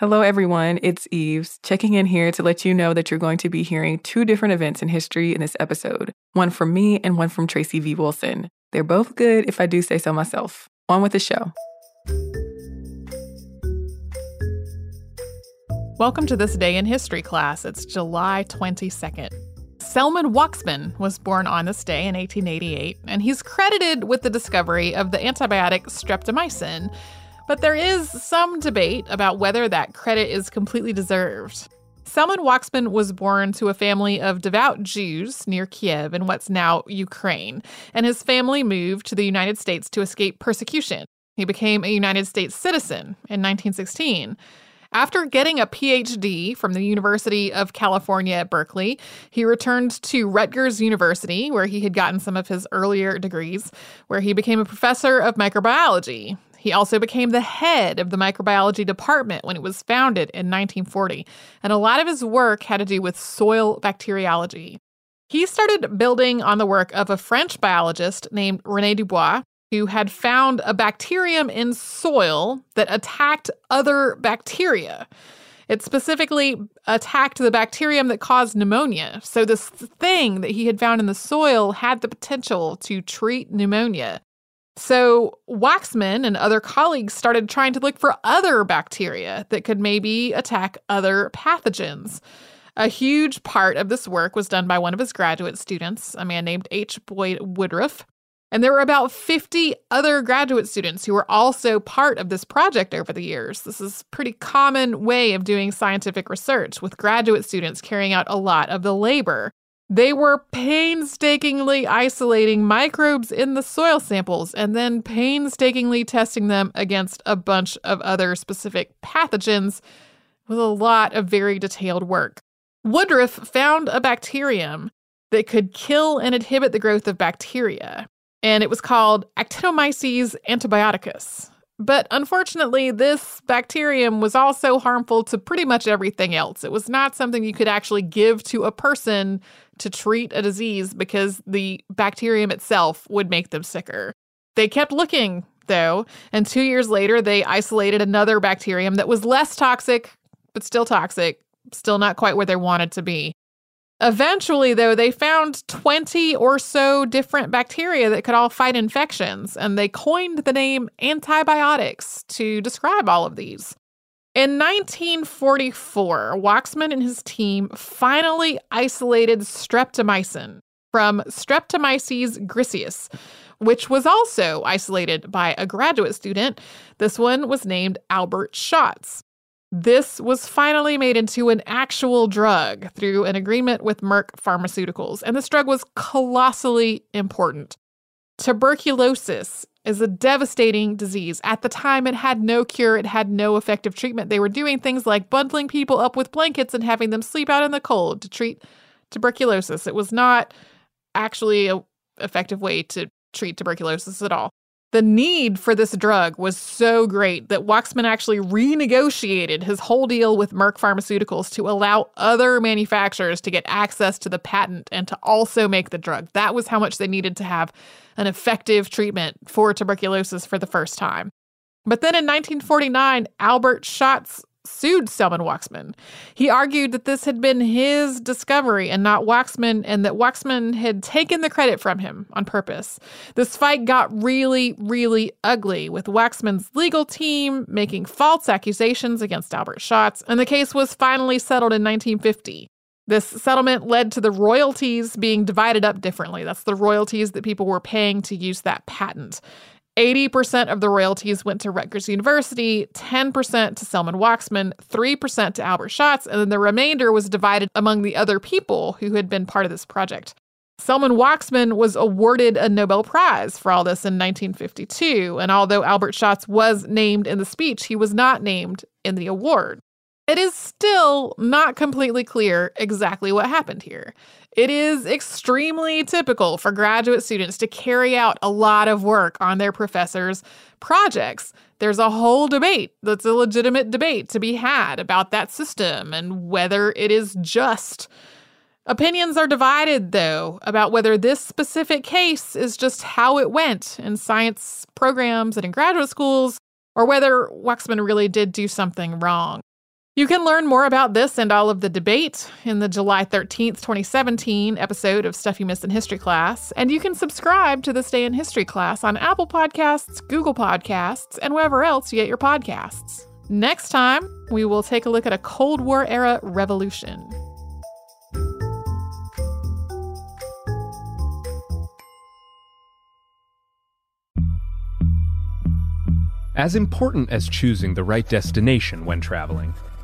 Hello, everyone. It's Eves checking in here to let you know that you're going to be hearing two different events in history in this episode one from me and one from Tracy V. Wilson. They're both good, if I do say so myself. On with the show. Welcome to this day in history class. It's July 22nd. Selman Waksman was born on this day in 1888, and he's credited with the discovery of the antibiotic streptomycin but there is some debate about whether that credit is completely deserved. Selman Waksman was born to a family of devout Jews near Kiev in what's now Ukraine, and his family moved to the United States to escape persecution. He became a United States citizen in 1916. After getting a PhD from the University of California at Berkeley, he returned to Rutgers University, where he had gotten some of his earlier degrees, where he became a professor of microbiology. He also became the head of the microbiology department when it was founded in 1940, and a lot of his work had to do with soil bacteriology. He started building on the work of a French biologist named Rene Dubos, who had found a bacterium in soil that attacked other bacteria. It specifically attacked the bacterium that caused pneumonia. So, this thing that he had found in the soil had the potential to treat pneumonia. So, Waksman and other colleagues started trying to look for other bacteria that could maybe attack other pathogens. A huge part of this work was done by one of his graduate students, a man named H. Boyd Woodruff. And there were about 50 other graduate students who were also part of this project over the years. This is pretty common way of doing scientific research, with graduate students carrying out a lot of the labor. They were painstakingly isolating microbes in the soil samples and then painstakingly testing them against a bunch of other specific pathogens with a lot of very detailed work. Woodruff found a bacterium that could kill and inhibit the growth of bacteria, and it was called Actinomyces antibioticus. But unfortunately, this bacterium was also harmful to pretty much everything else. It was not something you could actually give to a person to treat a disease because the bacterium itself would make them sicker. They kept looking, though, and two years later, they isolated another bacterium that was less toxic, but still toxic, still not quite where they wanted to be. Eventually, though, they found 20 or so different bacteria that could all fight infections, and they coined the name antibiotics to describe all of these. In 1944, Waksman and his team finally isolated streptomycin from Streptomyces griseus, which was also isolated by a graduate student. This one was named Albert Schatz. This was finally made into an actual drug through an agreement with Merck Pharmaceuticals, and this drug was colossally important. Tuberculosis is a devastating disease. At the time, it had no cure, it had no effective treatment. They were doing things like bundling people up with blankets and having them sleep out in the cold to treat tuberculosis. It was not actually an effective way to treat tuberculosis at all. The need for this drug was so great that Waksman actually renegotiated his whole deal with Merck Pharmaceuticals to allow other manufacturers to get access to the patent and to also make the drug. That was how much they needed to have an effective treatment for tuberculosis for the first time. But then in 1949, Albert Schatz sued Selman Waksman. He argued that this had been his discovery and not Waksman, and that Waksman had taken the credit from him on purpose. This fight got really, really ugly, with Waksman's legal team making false accusations against Albert Schatz, and the case was finally settled in 1950. This settlement led to the royalties being divided up differently. That's the royalties that people were paying to use that patent. 80% of the royalties went to Rutgers University, 10% to Selman Waksman, 3% to Albert Schatz, and then the remainder was divided among the other people who had been part of this project. Selman Waksman was awarded a Nobel Prize for all this in 1952, and although Albert Schatz was named in the speech, he was not named in the award. It is still not completely clear exactly what happened here. It is extremely typical for graduate students to carry out a lot of work on their professors' projects. There's a whole debate that's a legitimate debate to be had about that system and whether it is just. Opinions are divided, though, about whether this specific case is just how it went in science programs and in graduate schools, or whether Waksman really did do something wrong. You can learn more about this and all of the debate in the July 13th, 2017 episode of Stuff You Missed in History Class. And you can subscribe to This Day in History Class on Apple Podcasts, Google Podcasts, and wherever else you get your podcasts. Next time, we will take a look at a Cold War era revolution. As important as choosing the right destination when traveling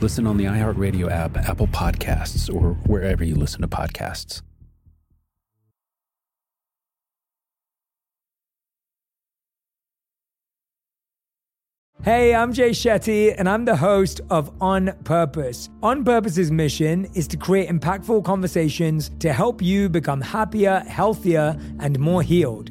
Listen on the iHeartRadio app, Apple Podcasts, or wherever you listen to podcasts. Hey, I'm Jay Shetty, and I'm the host of On Purpose. On Purpose's mission is to create impactful conversations to help you become happier, healthier, and more healed.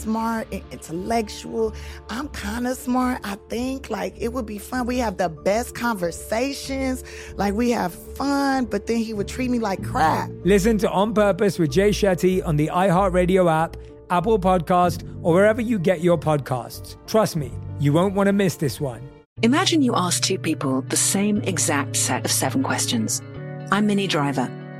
smart and intellectual. I'm kind of smart, I think. Like, it would be fun. We have the best conversations. Like, we have fun, but then he would treat me like crap. Listen to On Purpose with Jay Shetty on the iHeartRadio app, Apple Podcast, or wherever you get your podcasts. Trust me, you won't want to miss this one. Imagine you ask two people the same exact set of seven questions. I'm Minnie Driver,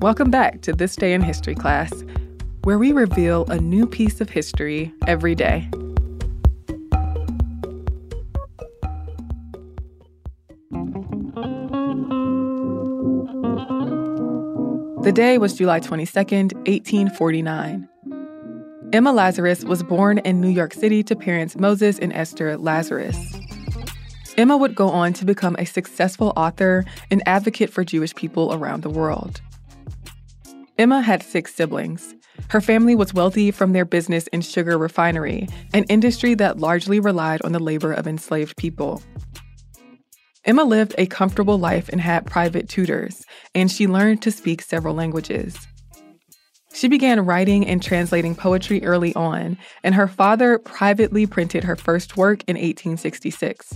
Welcome back to This Day in History class, where we reveal a new piece of history every day. The day was July 22nd, 1849. Emma Lazarus was born in New York City to parents Moses and Esther Lazarus. Emma would go on to become a successful author and advocate for Jewish people around the world. Emma had six siblings. Her family was wealthy from their business in sugar refinery, an industry that largely relied on the labor of enslaved people. Emma lived a comfortable life and had private tutors, and she learned to speak several languages. She began writing and translating poetry early on, and her father privately printed her first work in 1866.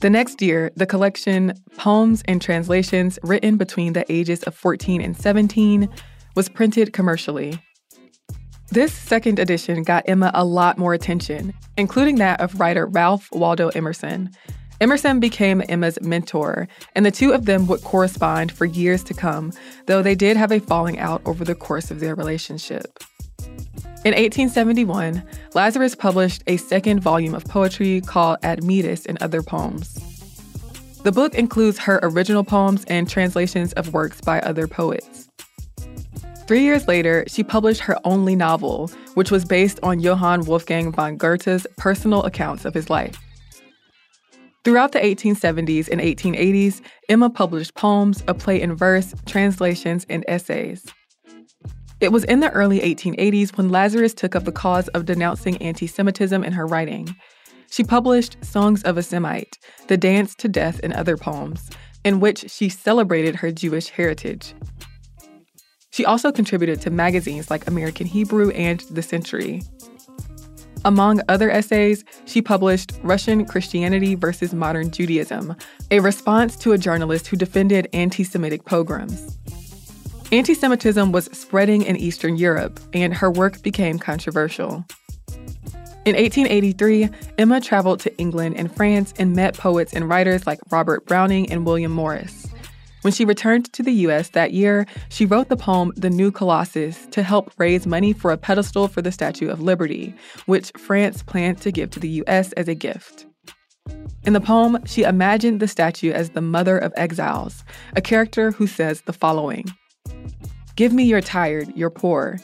The next year, the collection Poems and Translations Written Between the Ages of 14 and 17 was printed commercially. This second edition got Emma a lot more attention, including that of writer Ralph Waldo Emerson. Emerson became Emma's mentor, and the two of them would correspond for years to come, though they did have a falling out over the course of their relationship. In 1871, Lazarus published a second volume of poetry called Admetus and Other Poems. The book includes her original poems and translations of works by other poets. Three years later, she published her only novel, which was based on Johann Wolfgang von Goethe's personal accounts of his life. Throughout the 1870s and 1880s, Emma published poems, a play in verse, translations, and essays. It was in the early 1880s when Lazarus took up the cause of denouncing anti Semitism in her writing. She published Songs of a Semite, The Dance to Death, and other poems, in which she celebrated her Jewish heritage. She also contributed to magazines like American Hebrew and The Century. Among other essays, she published Russian Christianity versus Modern Judaism, a response to a journalist who defended anti Semitic pogroms. Anti Semitism was spreading in Eastern Europe, and her work became controversial. In 1883, Emma traveled to England and France and met poets and writers like Robert Browning and William Morris. When she returned to the US that year, she wrote the poem The New Colossus to help raise money for a pedestal for the Statue of Liberty, which France planned to give to the US as a gift. In the poem, she imagined the statue as the mother of exiles, a character who says the following Give me your tired, your poor,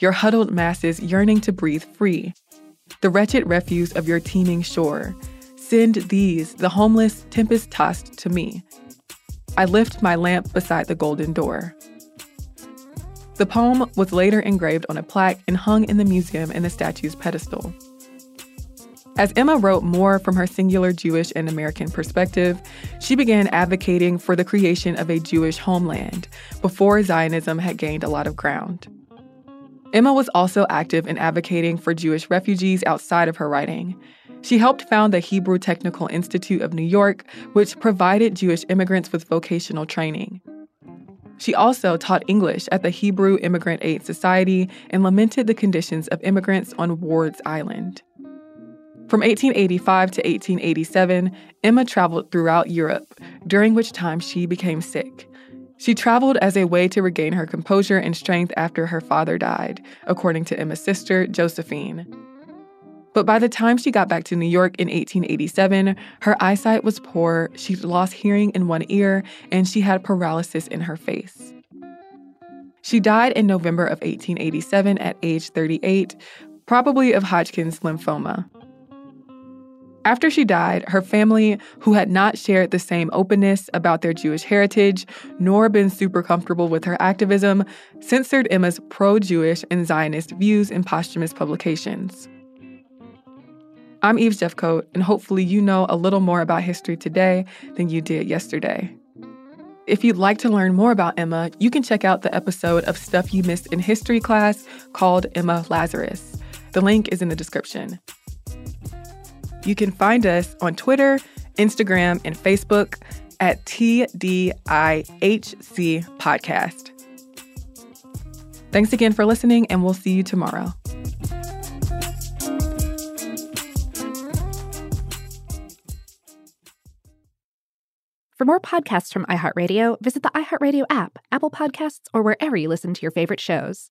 your huddled masses yearning to breathe free, the wretched refuse of your teeming shore. Send these, the homeless, tempest tossed, to me. I lift my lamp beside the golden door. The poem was later engraved on a plaque and hung in the museum in the statue's pedestal. As Emma wrote more from her singular Jewish and American perspective, she began advocating for the creation of a Jewish homeland before Zionism had gained a lot of ground. Emma was also active in advocating for Jewish refugees outside of her writing. She helped found the Hebrew Technical Institute of New York, which provided Jewish immigrants with vocational training. She also taught English at the Hebrew Immigrant Aid Society and lamented the conditions of immigrants on Ward's Island. From 1885 to 1887, Emma traveled throughout Europe, during which time she became sick. She traveled as a way to regain her composure and strength after her father died, according to Emma's sister, Josephine. But by the time she got back to New York in 1887, her eyesight was poor, she'd lost hearing in one ear, and she had paralysis in her face. She died in November of 1887 at age 38, probably of Hodgkin's lymphoma. After she died, her family, who had not shared the same openness about their Jewish heritage nor been super comfortable with her activism, censored Emma's pro Jewish and Zionist views in posthumous publications. I'm Eve Jeffcoat, and hopefully you know a little more about history today than you did yesterday. If you'd like to learn more about Emma, you can check out the episode of Stuff You Missed in History class called Emma Lazarus. The link is in the description. You can find us on Twitter, Instagram, and Facebook at TDIHC Podcast. Thanks again for listening, and we'll see you tomorrow. For more podcasts from iHeartRadio, visit the iHeartRadio app, Apple Podcasts, or wherever you listen to your favorite shows.